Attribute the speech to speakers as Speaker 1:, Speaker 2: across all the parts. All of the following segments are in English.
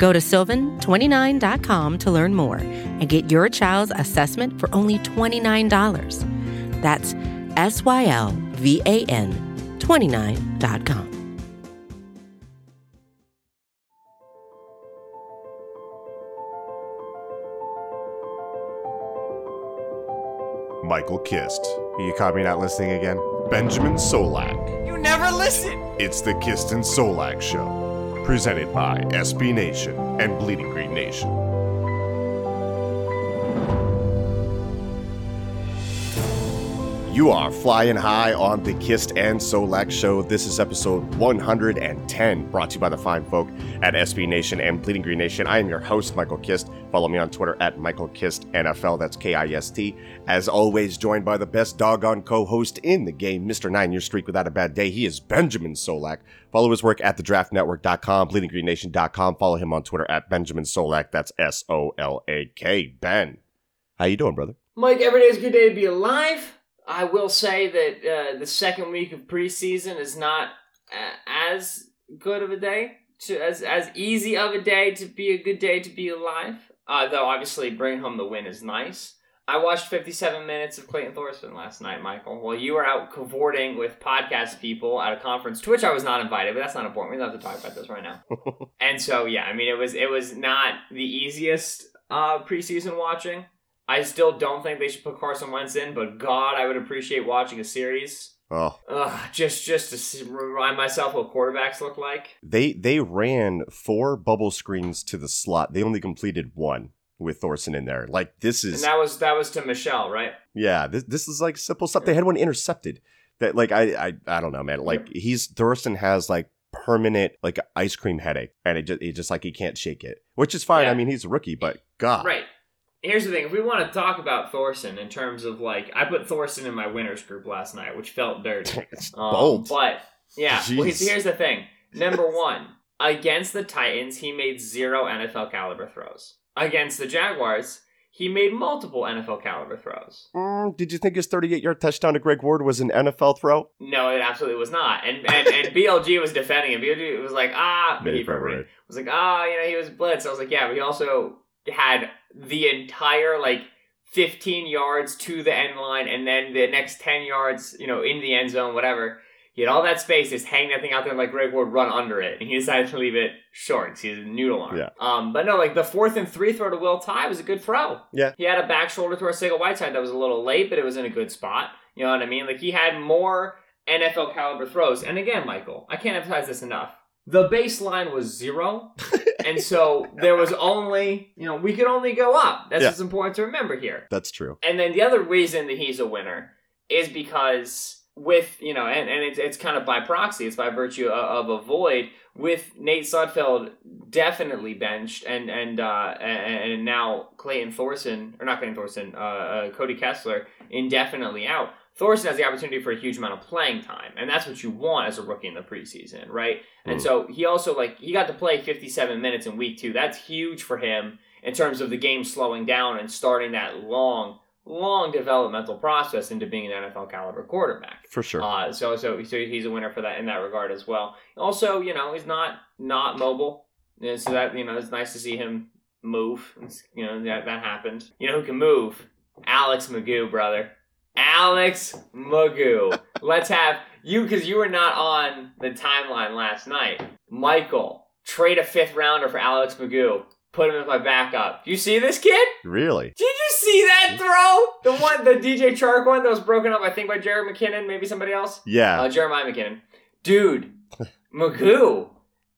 Speaker 1: Go to sylvan29.com to learn more and get your child's assessment for only $29. That's S Y L V A N 29.com.
Speaker 2: Michael Kist. You caught me not listening again? Benjamin Solak.
Speaker 3: You never listen!
Speaker 2: It's the Kist and Solak Show. Presented by SB Nation and Bleeding Green Nation. You are flying high on the Kist and Solak Show. This is episode 110, brought to you by the fine folk at SB Nation and Bleeding Green Nation. I am your host, Michael Kist. Follow me on Twitter at Michael Kist NFL. That's K I S T. As always, joined by the best doggone co-host in the game, Mr. Nine Year Streak Without a Bad Day. He is Benjamin Solak. Follow his work at thedraftnetwork.com, bleedinggreennation.com. Follow him on Twitter at Benjamin Solak. That's S O L A K. Ben, how you doing, brother?
Speaker 3: Mike, every day is a good day to be alive. I will say that uh, the second week of preseason is not uh, as good of a day, to, as as easy of a day to be a good day to be alive. Uh, though obviously bringing home the win is nice. I watched 57 minutes of Clayton Thorson last night, Michael. While you were out cavorting with podcast people at a conference, to which I was not invited, but that's not important. We don't have to talk about this right now. and so, yeah, I mean, it was it was not the easiest uh, preseason watching. I still don't think they should put Carson Wentz in, but God, I would appreciate watching a series.
Speaker 2: Oh,
Speaker 3: Ugh, just just to see, remind myself what quarterbacks look like.
Speaker 2: they they ran four bubble screens to the slot. They only completed one with Thorson in there. Like this
Speaker 3: And
Speaker 2: is
Speaker 3: that was that was to Michel, right?
Speaker 2: yeah. This this is like simple stuff. They had one intercepted. That like I I I don't know, man. Like he's Thorson has like permanent like ice cream headache, and it just it just like he can't shake it, which is fine.
Speaker 3: Yeah.
Speaker 2: I mean he's a rookie, but God,
Speaker 3: Right. Here's the thing: if we want to talk about Thorson in terms of like, I put Thorson in my winners group last night, which felt dirty.
Speaker 2: It's
Speaker 3: Um,
Speaker 2: bold.
Speaker 3: But yeah, well, here's the thing. Number one, against the Titans, he made zero NFL caliber throws. Against the Jaguars, he made multiple NFL caliber throws.
Speaker 2: Mm, did you think his 38 yard touchdown to Greg Ward was an NFL throw?
Speaker 3: No, it absolutely was not. And and, and BLG was defending him. BLG was like, ah, he was like, ah, you know, he was blitz. I was like, yeah, but he also had the entire like 15 yards to the end line, and then the next 10 yards, you know, in the end zone, whatever. He had all that space, just hang that thing out there and like Greg Ward run under it, and he decided to leave it short. He's a noodle arm.
Speaker 2: Yeah.
Speaker 3: Um, but no, like the fourth and three throw to Will Tye was a good throw.
Speaker 2: Yeah.
Speaker 3: He had a back shoulder throw to Arcega Whiteside that was a little late, but it was in a good spot. You know what I mean? Like he had more NFL caliber throws. And again, Michael, I can't emphasize this enough. The baseline was zero. and so there was only, you know, we could only go up. That's
Speaker 2: Yeah.
Speaker 3: what's important to remember here.
Speaker 2: That's true.
Speaker 3: And then the other reason that he's a winner is because with, you know, and, and it's, it's kind of by proxy, it's by virtue of, of a void with Nate Sudfeld definitely benched and, and, uh, and, and now Clayton Thorson, or not Clayton Thorson, uh, uh, Cody Kessler indefinitely out. Thorson has the opportunity for a huge amount of playing time, and that's what you want as a rookie in the preseason, right? And
Speaker 2: Mm.
Speaker 3: so he also like he got to play 57 minutes in week 2. That's huge for him in terms of the game slowing down and starting that long long developmental process into being an NFL caliber quarterback.
Speaker 2: For sure.
Speaker 3: Uh, so so so he's a winner for that in that regard as well. Also, you know, he's not not mobile, and so that you know it's nice to see him move. It's, you know that that happened. You know who can move? Alex McGough, brother. Alex McGough. Let's have you because you were not on the timeline last night. Michael, trade a fifth rounder for Alex McGough. Put him as my backup. You see this kid?
Speaker 2: really?
Speaker 3: Did you see that throw? The one, the DJ Chark one that was broken up, I think, by Jared McKinnon, maybe somebody else.
Speaker 2: Yeah.
Speaker 3: Uh, Jeremiah McKinnon. Dude, McGough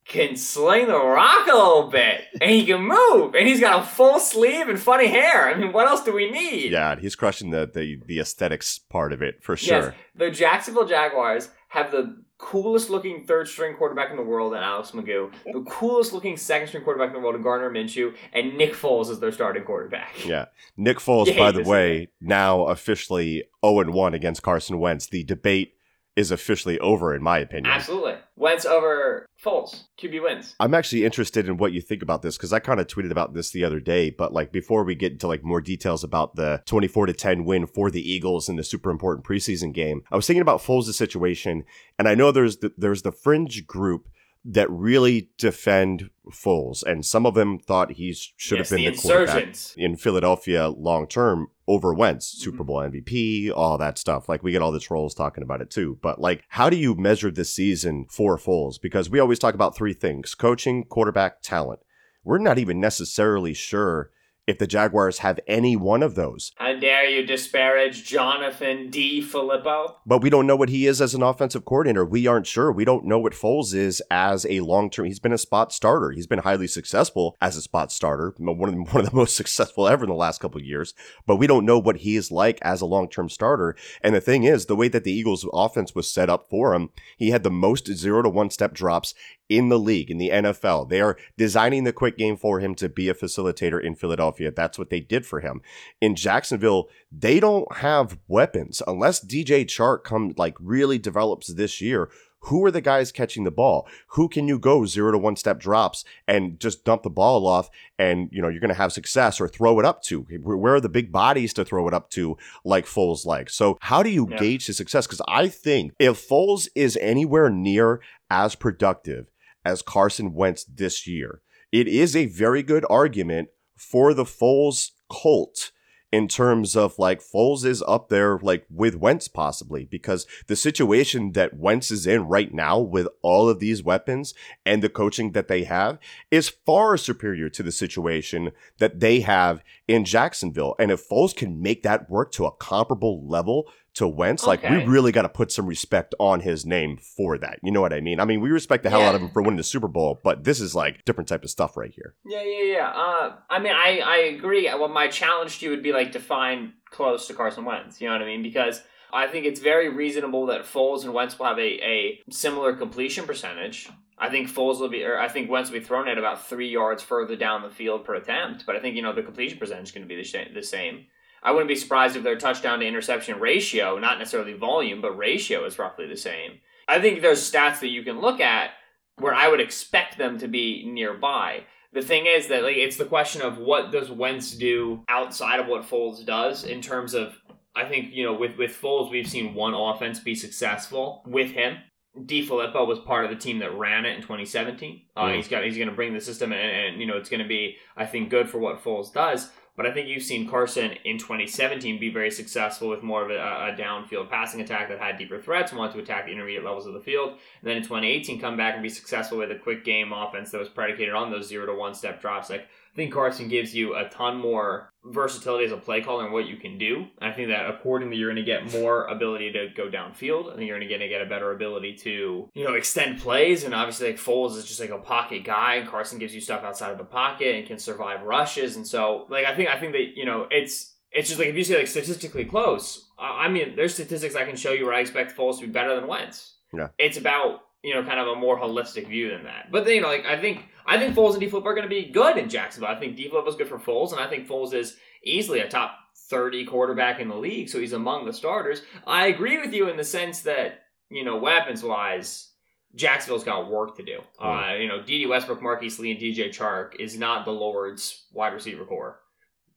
Speaker 3: can sling the rock a little bit, and he can move, and he's got a full sleeve and funny hair. I mean, what else do we need?
Speaker 2: yeah, he's crushing the, the the aesthetics part of it for sure.
Speaker 3: Yes, the Jacksonville Jaguars have the coolest looking third string quarterback in the world in Alex McGough, the coolest looking second string quarterback in the world in Gardner Minshew, and Nick Foles is their starting quarterback.
Speaker 2: Yeah. Nick Foles, by the way, now officially 0 1 against Carson Wentz. The debate is officially over, in my opinion.
Speaker 3: Absolutely. Wentz over Foles. QB wins.
Speaker 2: I'm actually interested in what you think about this because I kind of tweeted about this the other day. But like before we get into like more details about the 24 to 10 win for the Eagles in the super important preseason game, I was thinking about Foles' situation, and I know there's the, there's the fringe group that really defend Foles, and some of them thought he should
Speaker 3: Yes,
Speaker 2: have been
Speaker 3: the
Speaker 2: the, quarterback in Philadelphia long term over Wentz, Super
Speaker 3: Mhm.
Speaker 2: Bowl MVP, all that stuff. Like we get all the trolls talking about it too. But like, how do you measure this season for Foles? Because we always talk about three things: coaching, quarterback, talent. We're not even necessarily sure if the Jaguars have any one of those.
Speaker 3: How dare you disparage Jonathan DeFilippo?
Speaker 2: But we don't know what he is as an offensive coordinator. We aren't sure. We don't know what Foles is as a long term. He's been a spot starter. He's been highly successful as a spot starter, one of the, one of the most successful ever in the last couple of years. But we don't know what he is like as a long term starter. And the thing is, the way that the Eagles' offense was set up for him, he had the most zero to one step drops in the league, in the NFL. They are designing the quick game for him to be a facilitator in Philadelphia. That's what they did for him. In Jacksonville, they don't have weapons unless DJ Chark come like really develops this year. Who are the guys catching the ball? Who can you go zero to one step drops and just dump the ball off and you know you're going to have success or throw it up to? Where where are the big bodies to throw it up to like Foles like? So how do you
Speaker 3: Yeah.
Speaker 2: gauge his success? Because I think if Foles is anywhere near as productive as Carson Wentz this year, it is a very good argument for the Foles cult in terms of like Foles is up there like with Wentz possibly because the situation that Wentz is in right now with all of these weapons and the coaching that they have is far superior to the situation that they have in Jacksonville. And if Foles can make that work to a comparable level to Wentz, like we really got to put some respect on his name for that. You know what I mean? I mean, we respect the hell out of him for winning the Super Bowl, but this is like different type of stuff right here.
Speaker 3: Yeah, yeah, yeah. Uh, I mean, I, I agree. Well, my challenge to you would be like define close to Carson Wentz. You know what I mean? Because I think it's very reasonable that Foles and Wentz will have a, a similar completion percentage. I think Foles will be, or I think Wentz will be thrown at about three yards further down the field per attempt. But I think you know the completion percentage is going to be the, sh- the same. I wouldn't be surprised if their touchdown to interception ratio, not necessarily volume, but ratio is roughly the same. I think there's stats that you can look at where I would expect them to be nearby. The thing is that like it's the question of what does Wentz do outside of what Foles does in terms of I think you know with with Foles we've seen one offense be successful with him. DeFilippo was part of the team that ran it in 2017. Uh,
Speaker 2: Mm.
Speaker 3: He's got he's going to bring the system and, and you know it's going to be I think good for what Foles does. But I think you've seen Carson in 2017 be very successful with more of a, a downfield passing attack that had deeper threats wanted to attack the intermediate levels of the field. And then in 2018, come back and be successful with a quick game offense that was predicated on those zero to one step drops. Like I think Carson gives you a ton more versatility as a play caller and what you can do. And I think that accordingly, you're going to get more ability to go downfield. I think you're going to get a better ability to you know extend plays. And obviously, like Foles is just like a pocket guy, and Carson gives you stuff outside of the pocket and can survive rushes. And so, like I think I think that you know it's it's just like if you say like statistically close. I mean, there's statistics I can show you where I expect Foles to be better than Wentz.
Speaker 2: Yeah.
Speaker 3: It's about you know kind of a more holistic view than that. But then, you know, like I think I think Foles and D Flip are going to be good in Jacksonville. I think D Flip was good for Foles, and I think Foles is easily a top thirty quarterback in the league, so he's among the starters. I agree with you in the sense that you know weapons wise. Jacksonville's got work to do. Uh, you know, Dede Westbrook, Marquise Lee, and DJ Chark is not the Lord's wide receiver core.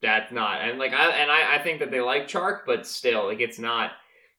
Speaker 3: That's not, and like I and I, I think that they like Chark, but still, like it's not.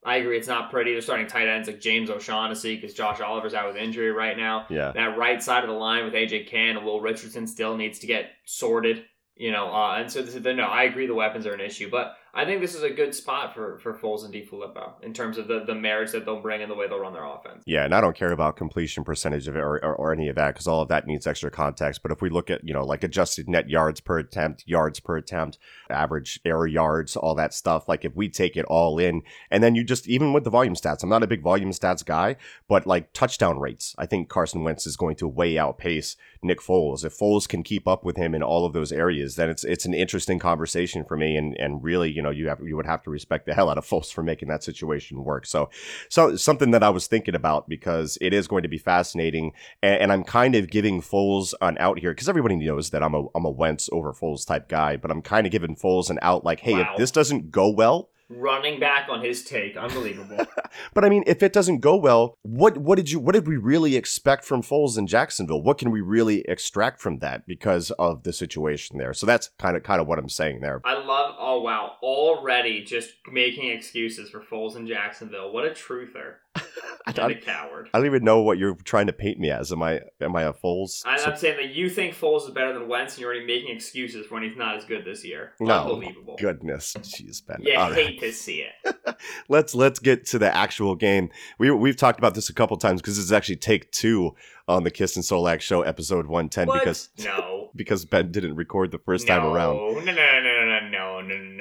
Speaker 3: I agree, it's not pretty. They're starting tight ends like James O'Shaughnessy because Josh Oliver's out with injury right now.
Speaker 2: Yeah.
Speaker 3: That right side of the line with AJ Cann and Will Richardson still needs to get sorted. You know, uh, and so this is, no, I agree the weapons are an issue, but I think this is a good spot for for Foles and DeFilippo in terms of the the merits that they'll bring and the way they'll run their offense.
Speaker 2: Yeah, and I don't care about completion percentage of it or, or, or any of that because all of that needs extra context. But if we look at, you know, like adjusted net yards per attempt, yards per attempt, average air yards, all that stuff, like if we take it all in, and then you just, even with the volume stats, I'm not a big volume stats guy, but like touchdown rates, I think Carson Wentz is going to way outpace Nick Foles. If Foles can keep up with him in all of those areas, then it's it's an interesting conversation for me and, and really, you know, know you have you would have to respect the hell out of Foles for making that situation work. So, so something that I was thinking about because it is going to be fascinating, and, and I'm kind of giving Foles an out here because everybody knows that I'm a I'm a Wentz over Foles type guy, but I'm kind of giving Foles an out like, hey,
Speaker 3: Wow.
Speaker 2: if this doesn't go well,
Speaker 3: Running back on his take, unbelievable.
Speaker 2: but I mean, if it doesn't go well, what what did you what did we really expect from Foles in Jacksonville? What can we really extract from that because of the situation there? So that's kind of kind of what I'm saying there.
Speaker 3: I love. Oh wow! Already just making excuses for Foles in Jacksonville. What a truther
Speaker 2: I
Speaker 3: and a coward.
Speaker 2: I don't even know what you're trying to paint me as. Am I am I a Foles?
Speaker 3: I, am saying that you think Foles is better than Wentz, and you're already making excuses when he's not as good this year.
Speaker 2: No,
Speaker 3: unbelievable.
Speaker 2: Goodness, jeez, Ben.
Speaker 3: yeah,
Speaker 2: All
Speaker 3: hate right. to see it.
Speaker 2: let's let's get to the actual game. We we've talked about this a couple times because this is actually take two on the Kist and Solak Show, episode one ten. Because
Speaker 3: no,
Speaker 2: because Ben didn't record the first
Speaker 3: no.
Speaker 2: time around.
Speaker 3: No, no, no, no, no, no, no. no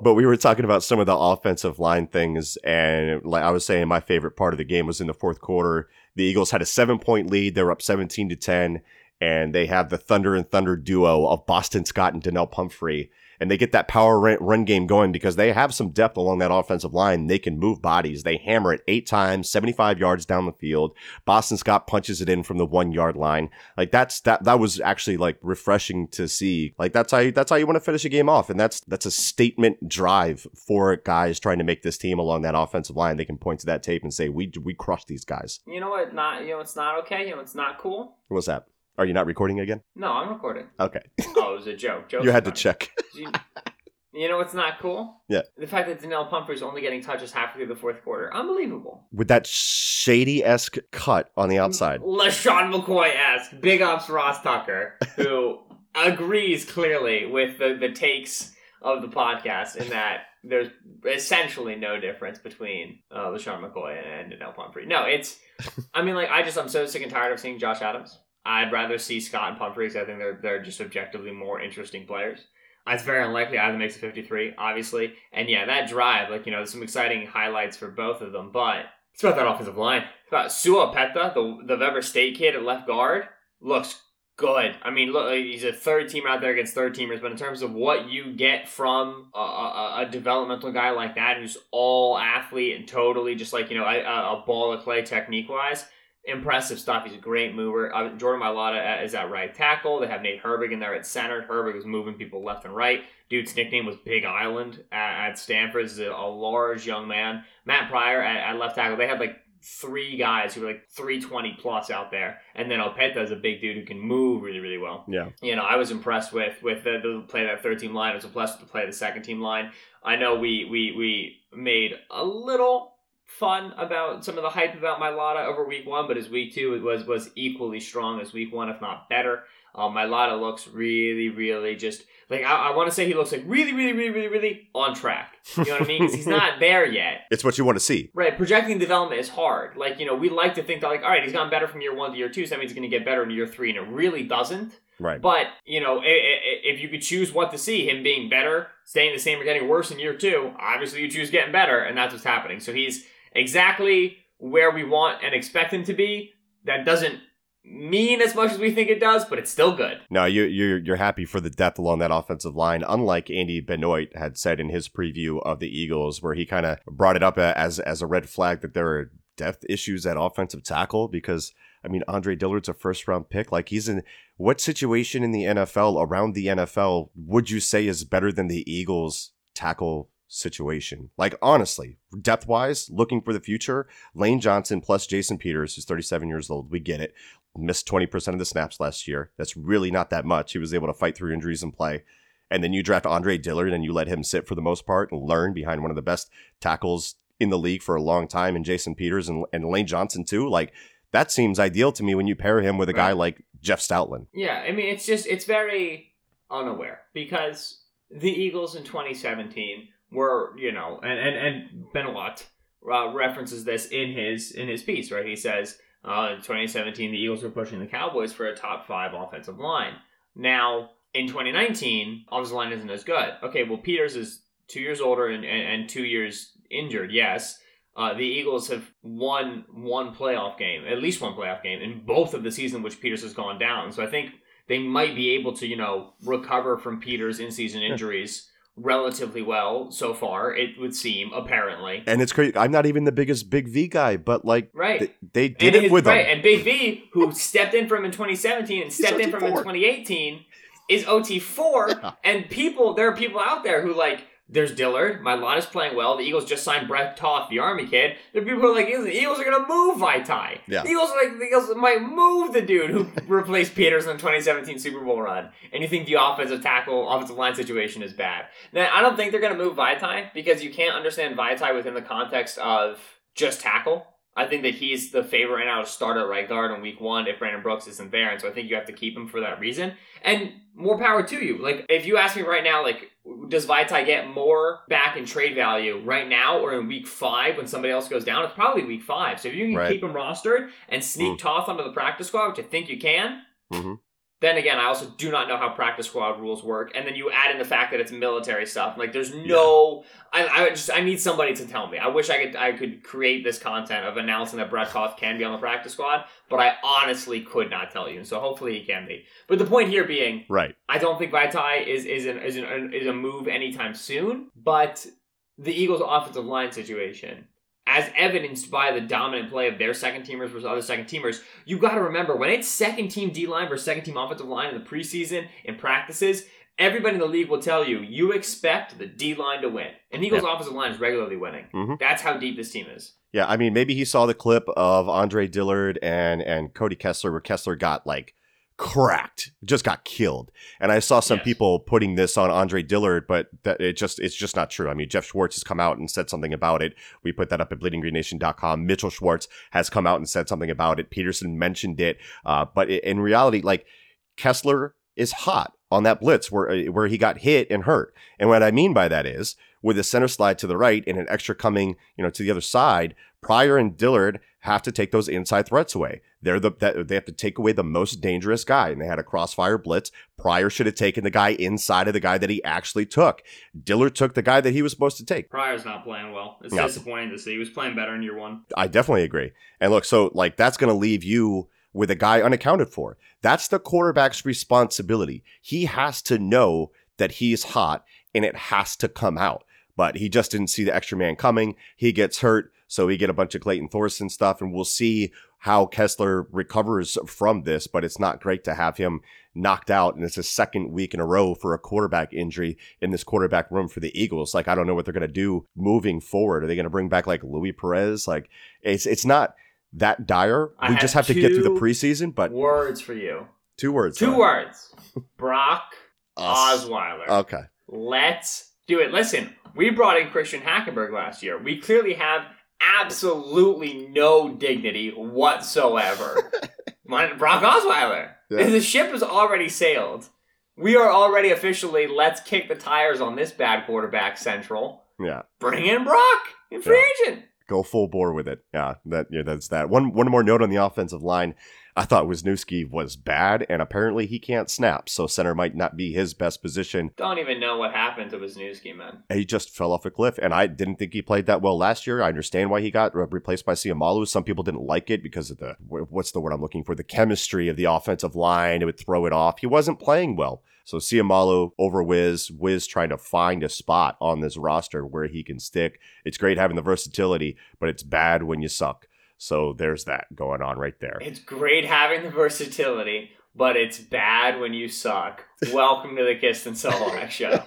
Speaker 2: but we were talking about some of the offensive line things, and like I was saying, my favorite part of the game was in the fourth quarter. The Eagles had a seven point lead; they were up seventeen to ten, and they have the Thunder and Thunder duo of Boston Scott and Donnell Pumphrey, and they get that power run, game going because they have some depth along that offensive line. They can move bodies. They hammer it eight times, seventy five yards down the field. Boston Scott punches it in from the one yard line. Like that's that that was actually like refreshing to see. Like that's how you, that's how you want to finish a game off, and that's that's a statement drive for guys trying to make this team along that offensive line. They can point to that tape and say, "We we crushed these guys."
Speaker 3: You know what? Not you know it's not okay. You know it's not cool.
Speaker 2: What's that? Are you not recording again?
Speaker 3: No, I'm recording.
Speaker 2: Okay,
Speaker 3: Oh, it was a joke. Joke.
Speaker 2: you had to check.
Speaker 3: You, you know what's not cool?
Speaker 2: Yeah.
Speaker 3: The fact that Donnell Pumphrey's only getting touches halfway through the fourth quarter. Unbelievable.
Speaker 2: With that shady esque cut on the outside.
Speaker 3: LeSean McCoy esque. Big ups Ross Tucker, who agrees clearly with the, the takes of the podcast in that there's essentially no difference between uh, LeSean McCoy and Donnell Pumphrey. No, it's, I mean, like, I just, I'm so sick and tired of seeing Josh Adams. I'd rather see Scott and Pumphrey because I think they're, they're just objectively more interesting players. It's very unlikely either makes a 53, obviously. And yeah, that drive, like, you know, there's some exciting highlights for both of them, but it's about that offensive line. It's about Sua Peta, the, the Weber State kid at left guard, looks good. I mean, look, he's a third teamer out there against third teamers, but in terms of what you get from a, a, a developmental guy like that who's all athlete and totally just like, you know, a, a ball of clay technique wise, impressive stuff. He's a great mover. Uh, Jordan Mailata is at right tackle. They have Nate Herbig in there at center. Herbig is moving people left and right. Dude's nickname was Big Island at, at Stanford. He's a, a large young man. Matt Pryor at, at left tackle. They had like three guys who were like 320 plus out there. And then Opeta is a big dude who can move really, really well.
Speaker 2: Yeah.
Speaker 3: You know, I was impressed with with the, the play of that third team line. I was impressed with the play of the second team line. I know we we we made a little fun about some of the hype about Mailata over week one, but as week two it was was equally strong as week one, if not better. Um, Mailata looks really, really just like I, I want to say he looks like really, really, really, really, really on track. You know what I mean? Because he's not there yet.
Speaker 2: It's what you want to see.
Speaker 3: Right, projecting development is hard. Like, you know, we like to think that, like, all right, he's gotten better from year one to year two, so that means he's going to get better in year three, and it really doesn't.
Speaker 2: Right.
Speaker 3: But, you know, if you could choose what to see, him being better, staying the same, or getting worse in year two, obviously you choose getting better, and that's what's happening. So he's exactly where we want and expect him to be. That doesn't mean as much as we think it does, but it's still good.
Speaker 2: No, you you're you're happy for the depth along that offensive line, unlike Andy Benoit had said in his preview of the Eagles, where he kind of brought it up as as a red flag that there are depth issues at offensive tackle because I mean Andre Dillard's a first round pick. Like he's in what situation in the NFL around the NFL would you say is better than the Eagles tackle situation? Like honestly, depth wise, looking for the future, Lane Johnson plus Jason Peters, who's 37 years old, we get it missed 20% of the snaps last year. That's really not that much. He was able to fight through injuries and play. And then you draft Andre Dillard and you let him sit for the most part and learn behind one of the best tackles in the league for a long time and Jason Peters and, and Lane Johnson too. Like that seems ideal to me when you pair him with a guy like Jeff Stoutland.
Speaker 3: Yeah, I mean, it's just, it's very unaware because the Eagles in 2017 were, you know, and, and, and Benoit uh, references this in his, in his piece, right? He says, uh, in 2017, the Eagles were pushing the Cowboys for a top five offensive line. Now, in 2019, offensive line isn't as good. Okay, well, Peters is two years older and, and, and two years injured, yes. Uh, the Eagles have won one playoff game, at least one playoff game, in both of the season which Peters has gone down. So I think they might be able to, you know, recover from Peters' in-season injuries relatively well so far. It would seem apparently.
Speaker 2: And it's crazy. I'm not even the biggest Big V guy, but like,
Speaker 3: Right.
Speaker 2: they, they did
Speaker 3: and
Speaker 2: it with
Speaker 3: right,
Speaker 2: him.
Speaker 3: and Big V, who stepped in from in 2017 and stepped in from in 2018, is OT4.
Speaker 2: Yeah.
Speaker 3: And people, there are people out there who like. There's Dillard. My line is playing well. The Eagles just signed Brett Toth, the Army kid. There are people who are like, the Eagles are going to move Vaitai.
Speaker 2: Yeah.
Speaker 3: The Eagles, are like, the Eagles might move the dude who replaced Peters in the 2017 Super Bowl run. And you think the offensive tackle, offensive line situation is bad. Now, I don't think they're going to move Vaitai because you can't understand Vaitai within the context of just tackle. I think that he's the favorite right now to start at right guard in week one if Brandon Brooks isn't there. And so I think you have to keep him for that reason. And more power to you. Like, if you ask me right now, like, does Vaitai get more back in trade value right now or in week five when somebody else goes down? It's probably week five. So if you can
Speaker 2: Right.
Speaker 3: keep him rostered and sneak Toth onto the practice squad, which I think you can,
Speaker 2: Mhm.
Speaker 3: Then again, I also do not know how practice squad rules work. And then you add in the fact that it's military stuff. Like, there's no. I, I just I need somebody to tell me. I wish I could I could create this content of announcing that Brett Toth can be on the practice squad, but I honestly could not tell you. And So hopefully he can be. But the point here being,
Speaker 2: Right.
Speaker 3: I don't think Vaitai is is an, is an, is a move anytime soon. But the Eagles' offensive line situation, as evidenced by the dominant play of their second teamers versus other second teamers, you got to remember when it's second team D line versus second team offensive line in the preseason and practices. Everybody in the league will tell you you expect the D line to win, and the Eagles' offensive line is regularly winning.
Speaker 2: Mhm.
Speaker 3: That's how deep this team is.
Speaker 2: Yeah, I mean, maybe he saw the clip of Andre Dillard and and Cody Kessler, where Kessler got like cracked, just got killed. And I saw some
Speaker 3: Yes.
Speaker 2: people putting this on Andre Dillard, but that it just it's just not true. I mean, Jeff Schwartz has come out and said something about it. We put that up at bleedinggreennation.com. Mitchell Schwartz has come out and said something about it. Pederson mentioned it, uh, but i- in reality, like Kessler is hot on that blitz where uh, where he got hit and hurt. And what I mean by that is with a center slide to the right and an extra coming, you know, to the other side, Pryor and Dillard have to take those inside threats away. They're the that, they have to take away the most dangerous guy, and they had a crossfire blitz. Pryor should have taken the guy inside of the guy that he actually took. Dillard took the guy that he was supposed to take.
Speaker 3: Pryor's not playing well. It's
Speaker 2: No.
Speaker 3: disappointing to see. He was playing better in year one.
Speaker 2: I definitely agree. And look, so like that's going to leave you with a guy unaccounted for. That's the quarterback's responsibility. He has to know that he's hot and it has to come out. But he just didn't see the extra man coming. He gets hurt, so we get a bunch of Clayton Thorson stuff, and we'll see how Kessler recovers from this. But it's not great to have him knocked out, and it's his second week in a row for a quarterback injury in this quarterback room for the Eagles. Like I don't know what they're gonna do moving forward. Are they gonna bring back like Louis Perez? Like it's it's not that dire.
Speaker 3: I
Speaker 2: we
Speaker 3: have
Speaker 2: just have to get through the preseason. But
Speaker 3: Words for you.
Speaker 2: two words.
Speaker 3: Two
Speaker 2: though.
Speaker 3: words. Brock Osweiler.
Speaker 2: Okay.
Speaker 3: Let's do it. Listen, we brought in Christian Hackenberg last year. We clearly have absolutely no dignity whatsoever. My- Brock Osweiler.
Speaker 2: Yeah.
Speaker 3: The ship has already sailed. We are already officially let's kick the tires on this bad quarterback central.
Speaker 2: Yeah.
Speaker 3: Bring in Brock in free agent.
Speaker 2: Go full bore with it. Yeah. That yeah. That's that. One one more note on the offensive line. I thought Wisniewski was bad, and apparently he can't snap, so center might not be his best position.
Speaker 3: Don't even know what happened to Wisniewski, man.
Speaker 2: He just fell off a cliff, and I didn't think he played that well last year. I understand why he got replaced by Seumalo. Some people didn't like it because of the what's the word I'm looking for? The chemistry of the offensive line. It would throw it off. He wasn't playing well. So Seumalo over Wiz, Wiz trying to find a spot on this roster where he can stick. It's great having the versatility, but it's bad when you suck. So there's that going on right there.
Speaker 3: It's great having the versatility, but it's bad when you suck. Welcome to the Kiston Solak Show.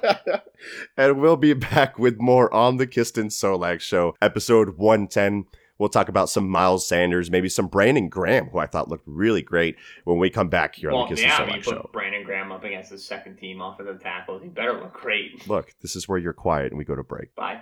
Speaker 2: and we'll be back with more on the Kiston Solak Show, episode 110. We'll talk about some Miles Sanders, maybe some Brandon Graham, who I thought looked really great when we come back here on the Kiston
Speaker 3: yeah, when you
Speaker 2: Show.
Speaker 3: put Brandon Graham up against the second team offensive tackles, he better look great.
Speaker 2: Look, this is where you're quiet and we go to break.
Speaker 3: Bye.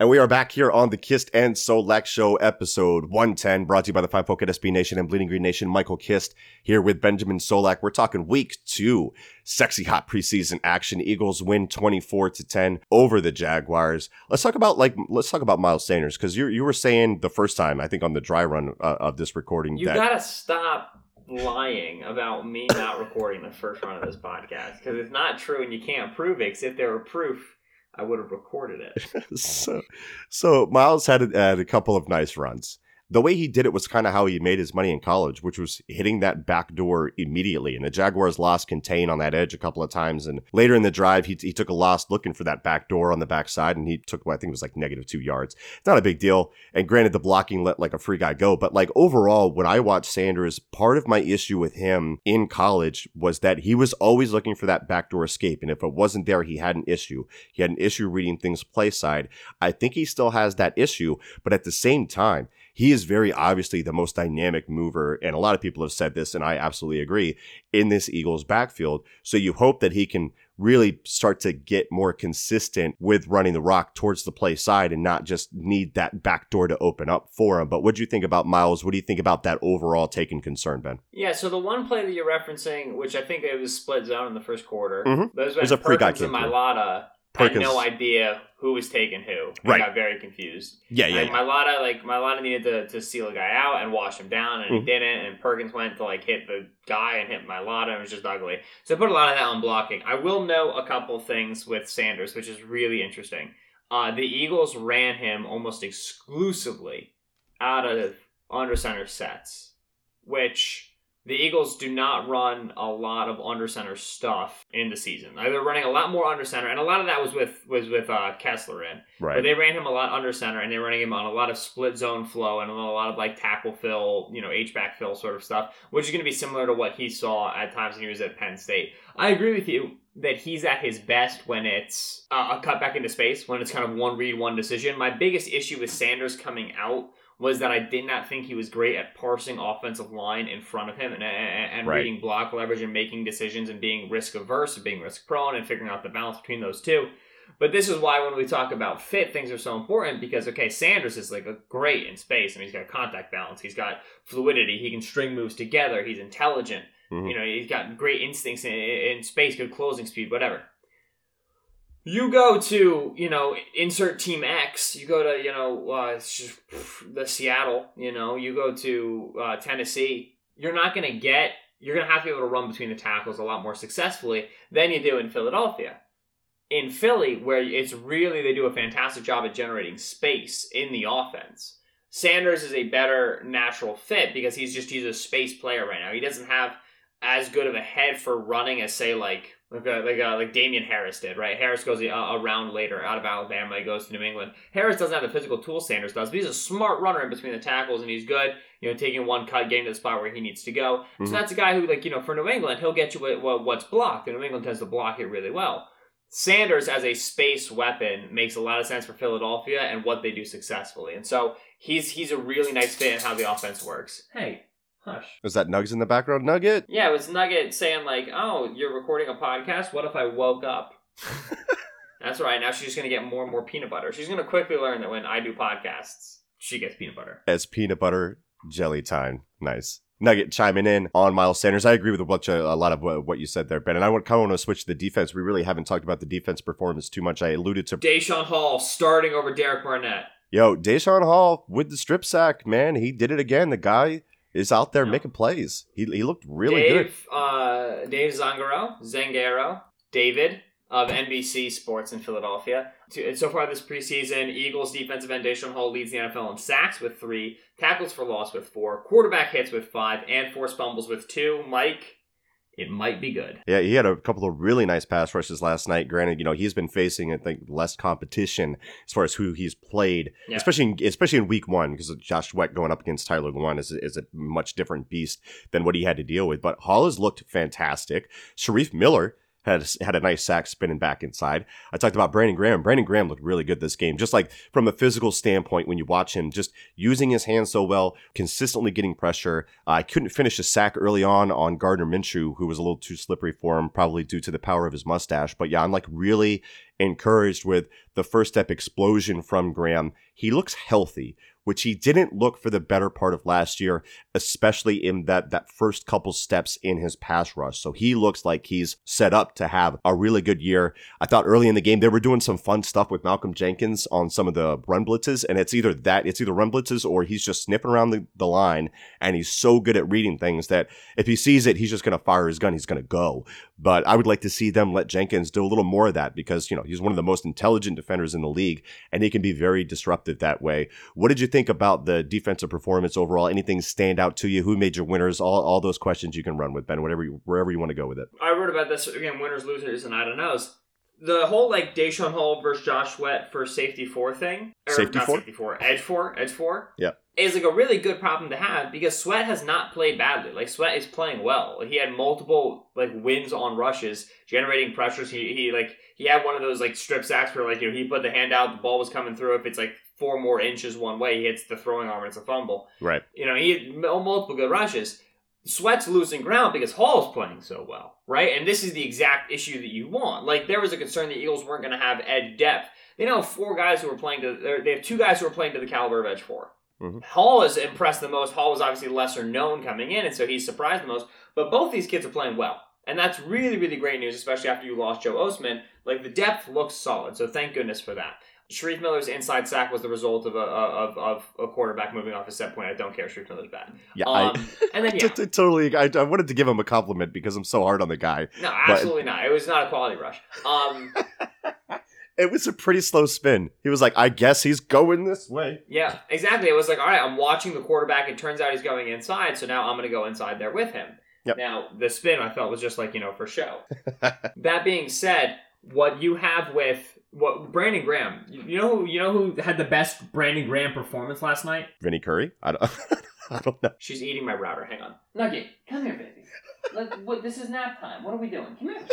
Speaker 2: And we are back here on the Kist and Solak Show, episode 110, brought to you by the Fine Folk at SB Nation and Bleeding Green Nation. Michael Kist here with Benjamin Solak. We're talking week two, sexy hot preseason action. Eagles win 24 to 10 over the Jaguars. Let's talk about like let's talk about Miles Sanders because you you were saying the first time I think on the dry run uh, of this recording
Speaker 3: You
Speaker 2: that
Speaker 3: gotta stop lying about me not recording the first run of this podcast because it's not true and you can't prove it. Because if there were proof, I would have recorded it.
Speaker 2: so so Miles had a, had a couple of nice runs. The way he did it was kind of how he made his money in college, which was hitting that back door immediately. And the Jaguars lost contain on that edge a couple of times. And later in the drive, he, he took a loss looking for that back door on the backside, and he took, what I think it was like negative two yards. It's not a big deal. And granted, the blocking let like a free guy go. But like overall, when I watched Sanders, part of my issue with him in college was that he was always looking for that backdoor escape. And if it wasn't there, he had an issue. He had an issue reading things play side. I think he still has that issue. But at the same time, he is very obviously the most dynamic mover. And a lot of people have said this, and I absolutely agree in this Eagles backfield. So you hope that he can really start to get more consistent with running the rock towards the play side and not just need that back door to open up for him. But what do you think about Miles? What do you think about that overall taking concern, Ben?
Speaker 3: Yeah, so the one play that you're referencing, which I think it was split zone in the first quarter,
Speaker 2: Mhm.
Speaker 3: those
Speaker 2: There's a free guy
Speaker 3: Perkins and
Speaker 2: came through.
Speaker 3: Mailata
Speaker 2: Perkins.
Speaker 3: had no idea who was taking who. I
Speaker 2: Right.
Speaker 3: got very confused.
Speaker 2: Yeah, yeah,
Speaker 3: Like
Speaker 2: yeah.
Speaker 3: Mailata, like Mailata needed to, to seal a guy out and wash him down, and
Speaker 2: Mhm.
Speaker 3: he didn't. And Perkins went to like hit the guy and hit Mailata, and it was just ugly. So I put a lot of that on blocking. I will know a couple things with Sanders, which is really interesting. Uh, the Eagles ran him almost exclusively out of under center sets, which the Eagles do not run a lot of under center stuff in the season. They're running a lot more under center, and a lot of that was with was with uh, Kessler in. But
Speaker 2: Right.
Speaker 3: they ran him a lot under center, and they're running him on a lot of split zone flow and a lot of like tackle fill, you know, H back fill sort of stuff, which is going to be similar to what he saw at times when he was at Penn State. I agree with you that he's at his best when it's uh, a cut back into space, when it's kind of one read, one decision. My biggest issue with Sanders coming out was that I did not think he was great at parsing offensive line in front of him and, and, and
Speaker 2: Right.
Speaker 3: reading block leverage and making decisions and being risk averse and being risk prone and figuring out the balance between those two. But this is why when we talk about fit, things are so important because okay, Sanders is like a great in space. I mean, he's got contact balance, he's got fluidity, he can string moves together, he's intelligent.
Speaker 2: Mhm.
Speaker 3: You know, he's got great instincts in, in space, good closing speed, whatever. You go to, you know, insert team X. You go to, you know, uh, the Seattle. You know, you go to uh, Tennessee. You're not going to get. You're going to have to be able to run between the tackles a lot more successfully than you do in Philadelphia. In Philly, where it's really they do a fantastic job at generating space in the offense. Sanders is a better natural fit because he's just he's a space player right now. He doesn't have as good of a head for running as say like like uh, like, uh, like Damien Harris did, right? Harris goes a, a round later out of Alabama. He goes to New England. Harris doesn't have the physical tool Sanders does, but he's a smart runner in between the tackles, and he's good. You know, taking one cut, getting to the spot where he needs to go.
Speaker 2: Mhm.
Speaker 3: So that's a guy who, like you know, for New England, he'll get you what, what, what's blocked, and New England tends to block it really well. Sanders as a space weapon makes a lot of sense for Philadelphia and what they do successfully, and so he's he's a really nice fit in how the offense works. Hey, hush.
Speaker 2: Is that Nugs in the background? Nugget?
Speaker 3: Yeah, it was Nugget saying like, "Oh, you're recording a podcast. What if I woke up?" That's right. Now she's just gonna get more and more peanut butter. She's gonna quickly learn that when I do podcasts, she gets peanut butter.
Speaker 2: As peanut butter jelly time. Nice. Nugget chiming in on Miles Sanders. I agree with a, bunch of, a lot of what, what you said there, Ben. And I would kind of want to switch to the defense. We really haven't talked about the defense performance too much. I alluded to
Speaker 3: Deshaun Hall starting over Derek Barnett.
Speaker 2: Yo, Deshaun Hall with the strip sack, man. He did it again. The guy is out there
Speaker 3: Yeah.
Speaker 2: making plays. He, he looked really good.
Speaker 3: Dave, uh, Dave Zangaro, Zangaro, David of NBC Sports in Philadelphia. To- So far this preseason, Eagles defensive end Deshaun Hall leads the NFL in sacks with three, tackles for loss with four, quarterback hits with five, and forced fumbles with two. Mike, it might be good.
Speaker 2: Yeah, he had a couple of really nice pass rushes last night. Granted, you know he's been facing I think less competition as far as who he's played,
Speaker 3: Yeah.
Speaker 2: especially in, especially in week one because Josh Sweat going up against Tyler Lewan is, is a much different beast than what he had to deal with. But Hall has looked fantastic. Shareef Miller had had a nice sack spinning back inside. I talked about Brandon Graham. Brandon Graham looked really good this game, just like from a physical standpoint. When you watch him, just using his hands so well, consistently getting pressure. Uh, I couldn't finish a sack early on on Gardner Minshew, who was a little too slippery for him, probably due to the power of his mustache. But yeah, I'm like really encouraged with the first step explosion from Graham. He looks healthy, which he didn't look for the better part of last year, especially in that that first couple steps in his pass rush. So he looks like he's set up to have a really good year. I thought early in the game they were doing some fun stuff with Malcolm Jenkins on some of the run blitzes, and it's either that, it's either run blitzes or he's just sniffing around the, the line, and he's so good at reading things that if he sees it, he's just gonna fire his gun, he's gonna go. But I would like to see them let Jenkins do a little more of that because you know he's one of the most intelligent defenders in the league, and he can be very disruptive that way. What did you think? about the defensive performance overall? Anything stand out to you? Who made your winners? All, all those questions you can run with Ben, whatever you, wherever you want to go with it.
Speaker 3: I wrote about this again, winners, losers, and I don't knows. The whole like Deshaun Hall versus Josh Sweat for safety four thing, or
Speaker 2: Safety
Speaker 3: not
Speaker 2: four?
Speaker 3: safety four, edge four, edge four,
Speaker 2: Yeah.
Speaker 3: Is like a really good problem to have because Sweat has not played badly. Like Sweat is playing well. He had multiple like wins on rushes, generating pressures. He he like he had one of those like strip sacks where like you know he put the hand out, the ball was coming through. If it's like four more inches one way, he hits the throwing arm, and it's a fumble.
Speaker 2: Right.
Speaker 3: You know, he had multiple good rushes. Sweat's losing ground because Hall's playing so well, right? And this is the exact issue that you want. Like there was a concern the Eagles weren't going to have edge depth. They now have four guys who are playing to. They have two guys who are playing to the caliber of edge 4
Speaker 2: Mhm.
Speaker 3: Hall has impressed the most. Hall was obviously lesser known coming in, and so he's surprised the most. But both these kids are playing well, and that's really really great news, especially after you lost Joe Ostman. Like the depth looks solid, so thank goodness for that. Shareef Miller's inside sack was the result of a of, of a quarterback moving off a set point. I don't care. Shareef Miller's bad.
Speaker 2: Yeah,
Speaker 3: Um, and then
Speaker 2: I,
Speaker 3: yeah,
Speaker 2: t- t- totally. I, I wanted to give him a compliment because I'm so hard on the guy.
Speaker 3: no, absolutely not. It was not a quality rush. Um,
Speaker 2: It was a pretty slow spin. He was like, I guess he's going this way.
Speaker 3: yeah, exactly. It was like, all right, I'm watching the quarterback. It turns out he's going inside, so now I'm going to go inside there with him.
Speaker 2: Yep.
Speaker 3: Now the spin I felt was just like you know for show. that being said, what you have with what Brandon Graham, you, know who you know who had the best Brandon Graham performance last night?
Speaker 2: Vinny Curry? I don't, I don't know.
Speaker 3: She's eating my router. Hang on, Nugget, come here, baby. Like, what, this is nap time. What are we doing? Come here.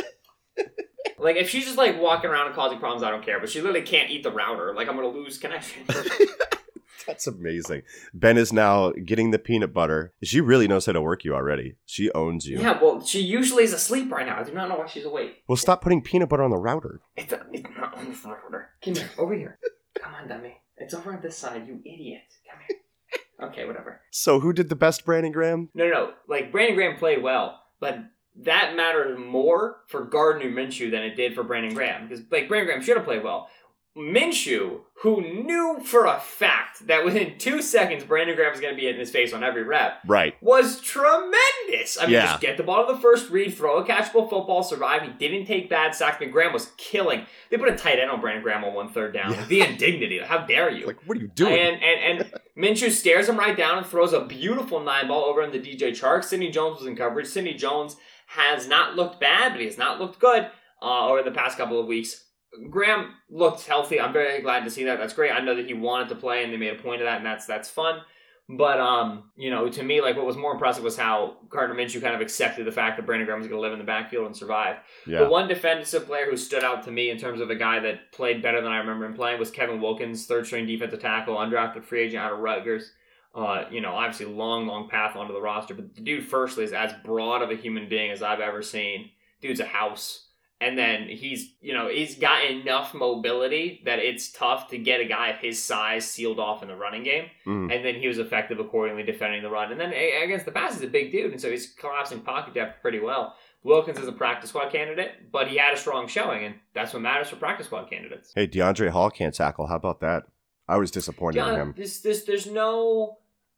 Speaker 3: like, if she's just like walking around and causing problems, I don't care. But she literally can't eat the router. Like, I'm gonna lose connection.
Speaker 2: That's amazing. Ben is now getting the peanut butter. She really knows how to work you already. She owns you.
Speaker 3: yeah, well, she usually is asleep right now. I do not know why she's awake.
Speaker 2: Well, stop putting peanut butter on the router.
Speaker 3: It's, a, it's not on the router. Come here, over here. Come on, dummy. It's over on this side, you idiot. Come here. Okay, whatever.
Speaker 2: So, who did the best, Brandon Graham?
Speaker 3: No, no, no. Like Brandon Graham played well, but that mattered more for Gardner Minshew than it did for Brandon Graham because like Brandon Graham should have played well. Minshew, who knew for a fact that within two seconds Brandon Graham was going to be in his face on every rep,
Speaker 2: Right.
Speaker 3: was tremendous. I mean,
Speaker 2: Yeah.
Speaker 3: just get the ball to the first read, throw a catchable football, survive. He didn't take bad sacks. but Graham was killing. They put a tight end on Brandon Graham on one third down.
Speaker 2: Yeah.
Speaker 3: The indignity. How dare you?
Speaker 2: Like, what are you doing?
Speaker 3: And and and Minshew stares him right down and throws a beautiful nine ball over him to DJ Chark. Sidney Jones was in coverage. Sidney Jones has not looked bad, but he has not looked good uh, over the past couple of weeks. Graham looked healthy. I'm very glad to see that. That's great. I know that he wanted to play, and they made a point of that, and that's that's fun. But um, you know, to me, like what was more impressive was how Gardner Minshew kind of accepted the fact that Brandon Graham was going to live in the backfield and survive. The one defensive player who stood out to me in terms of a guy that played better than I remember him playing was Kevin Wilkins, third string defensive tackle, undrafted free agent out of Rutgers. Uh, you know, obviously long, long path onto the roster, but the dude, firstly, is as broad of a human being as I've ever seen. Dude's a house. And then he's, you know, he's got enough mobility that it's tough to get a guy of his size sealed off in the running game.
Speaker 2: Mm.
Speaker 3: And then he was effective accordingly defending the run. And then against the pass, he's a big dude, and so he's collapsing pocket depth pretty well. Wilkins is a practice squad candidate, but he had a strong showing, and that's what matters for practice squad candidates.
Speaker 2: Hey, DeAndre Hall can't tackle. How about that? I was disappointed in him.
Speaker 3: this, this, there's no.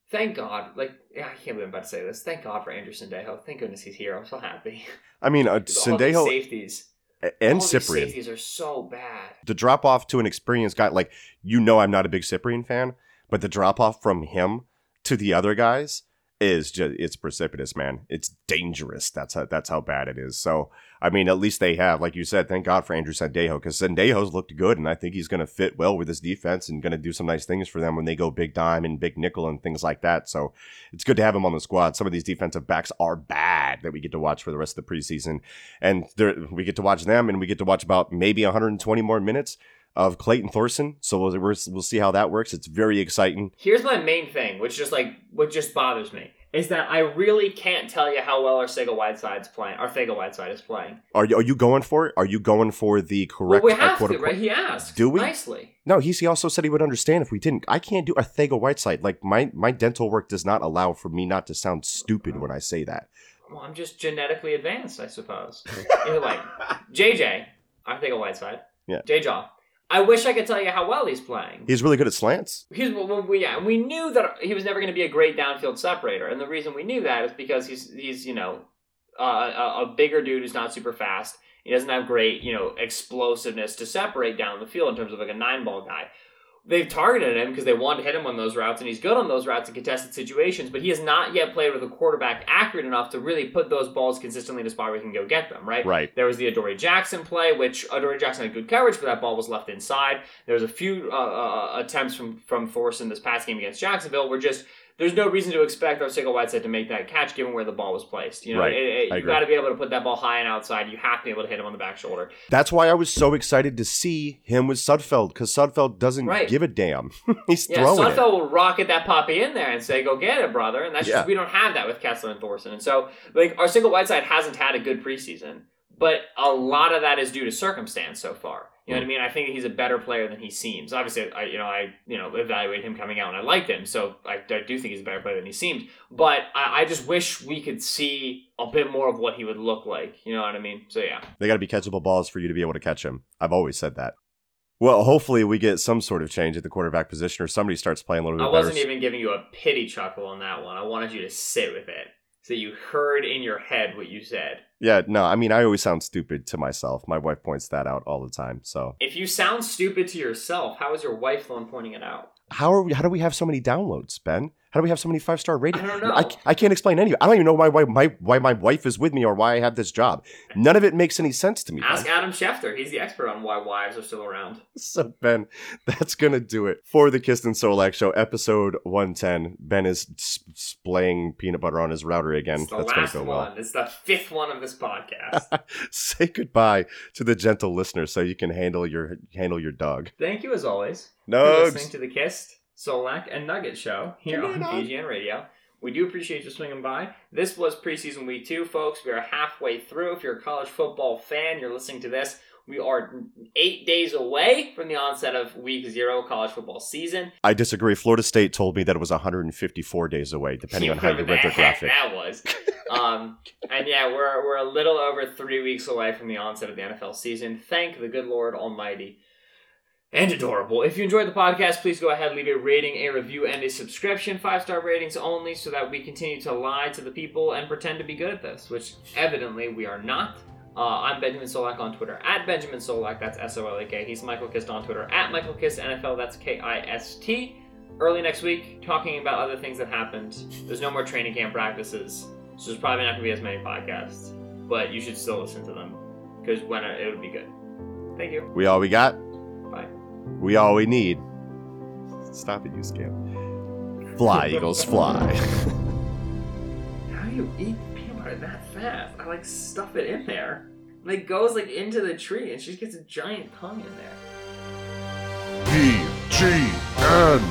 Speaker 3: Thank God. Like, yeah, I can't believe I'm about to say this. Thank God for Andrew Sendejo. Thank goodness he's here. I'm so happy.
Speaker 2: I mean, uh, Sendejo
Speaker 3: safeties.
Speaker 2: and
Speaker 3: all these
Speaker 2: Cyprien.
Speaker 3: safeties are so bad.
Speaker 2: the drop off to an experienced guy, like you know, I'm not a big Cyprien fan, but the drop off from him to the other guys is just it's precipitous, man. It's dangerous. That's how that's how bad it is. So I mean, at least they have, like you said, thank God for Andrew Sendejo because Sendejo's looked good, and I think he's going to fit well with this defense and going to do some nice things for them when they go big dime and big nickel and things like that. So it's good to have him on the squad. Some of these defensive backs are bad that we get to watch for the rest of the preseason, and we get to watch them, and we get to watch about maybe 120 more minutes of Clayton Thorson. So we'll, we'll we'll see how that works. It's very exciting.
Speaker 3: Here's my main thing, which just like what just bothers me, is that I really can't tell you how well our Arcega Whiteside's playing. Our Arcega Whiteside is playing.
Speaker 2: Are you, are you going for it? Are you going for the correct?
Speaker 3: well, we
Speaker 2: uh,
Speaker 3: have
Speaker 2: quote
Speaker 3: to, right? He asked.
Speaker 2: Do we?
Speaker 3: Nicely.
Speaker 2: No, he's, he also said he would understand if we didn't. I can't do Arthega Whiteside. Like my my dental work does not allow for me not to sound stupid when I say that.
Speaker 3: Well, I'm just genetically advanced, I suppose. Either way, JJ, Arcega Whiteside.
Speaker 2: Yeah.
Speaker 3: J Jaw. I wish I could tell you how well he's playing.
Speaker 2: He's really good at slants.
Speaker 3: What well, we yeah, we knew that he was never going to be a great downfield separator, and the reason we knew that is because he's he's you know uh, a, a bigger dude who's not super fast. He doesn't have great you know explosiveness to separate down the field in terms of like a nine ball guy. They've targeted him because they want to hit him on those routes, and he's good on those routes in contested situations. But he has not yet played with a quarterback accurate enough to really put those balls consistently in a spot where he can go get them. Right.
Speaker 2: Right.
Speaker 3: There was the Adoree Jackson play, which Adoree Jackson had good coverage, but that ball was left inside. There was a few uh, uh, attempts from from Thorson this past game against Jacksonville where just there's no reason to expect our single Arcega Whiteside to make that catch given where the ball was placed. You know,
Speaker 2: Right.
Speaker 3: it- it- you got to be able to put that ball high and outside. You have to be able to hit him on the back shoulder.
Speaker 2: That's why I was so excited to see him with Sudfeld because Sudfeld doesn't
Speaker 3: Right.
Speaker 2: give a damn. He's
Speaker 3: Yeah,
Speaker 2: throwing it.
Speaker 3: Sudfeld will rocket that puppy in there and say, "Go get it, brother." And that's
Speaker 2: Yeah.
Speaker 3: just we don't have that with Kessler and Thorson. And so, like, our single Whiteside hasn't had a good preseason, but a lot of that is due to circumstance so far. You know what I mean? I think he's a better player than he seems. Obviously, I you know I you know evaluate him coming out and I liked him, so I, I do think he's a better player than he seemed. But I, I just wish we could see a bit more of what he would look like. You know what I mean? So yeah.
Speaker 2: They got to be catchable balls for you to be able to catch him. I've always said that. Well, hopefully we get some sort of change at the quarterback position or somebody starts playing a little bit
Speaker 3: I
Speaker 2: better.
Speaker 3: wasn't even giving you a pity chuckle on that one. I wanted you to sit with it so you heard in your head what you said.
Speaker 2: Yeah, no, I mean, I always sound stupid to myself. My wife points that out all the time. So,
Speaker 3: If you sound stupid to yourself, how is your wife the one pointing it out?
Speaker 2: how are we, how do we have so many downloads, Ben? How do we have so many five star ratings?
Speaker 3: I don't know.
Speaker 2: I, I can't explain any. of it. I don't even know why, why my why my wife is with me or why I have this job. None of it makes any sense to me. Ben.
Speaker 3: Ask Adam Schefter. He's the expert on why wives are still around.
Speaker 2: So Ben, that's gonna do it for the Kist and Solak show, episode one ten. Ben is splaying peanut butter on his router again.
Speaker 3: It's the
Speaker 2: That's
Speaker 3: last
Speaker 2: gonna go
Speaker 3: one.
Speaker 2: well.
Speaker 3: It's the fifth one of this podcast.
Speaker 2: Say goodbye to the gentle listener so you can handle your handle your dog.
Speaker 3: Thank you as always for listening to the Kist, Solak, and Nugget show here on
Speaker 2: on, dog.
Speaker 3: PGN Radio. We do appreciate you swinging by. This was preseason week two, folks. We are halfway through. If you're a college football fan, you're listening to this. We are eight days away from the onset of week zero college football season.
Speaker 2: I disagree. Florida State told me that it was 154 days away, depending on how you read their graphic.
Speaker 3: That was. um, and yeah, we're we're a little over three weeks away from the onset of the NFL season. Thank the good Lord Almighty. And adorable. If you enjoyed the podcast, please go ahead, leave a rating, a review, and a subscription. Five star ratings only, so that we continue to lie to the people and pretend to be good at this, which evidently we are not. Uh, I'm Benjamin Solak on Twitter at Benjamin Solak. That's S O L A K. He's Michael Kist on Twitter at Michael Kist NFL. That's K I S T. Early next week, talking about other things that happened. There's no more training camp practices, so there's probably not going to be as many podcasts. But you should still listen to them because when it, it would be good. Thank you.
Speaker 2: We all we got.
Speaker 3: Bye.
Speaker 2: We all we need. Stop it, you scam. Fly, Eagles, fly.
Speaker 3: How do you eat peanut butter that fast? I like stuff it in there. And it goes like into the tree, and she gets a giant tongue in there.
Speaker 2: P G N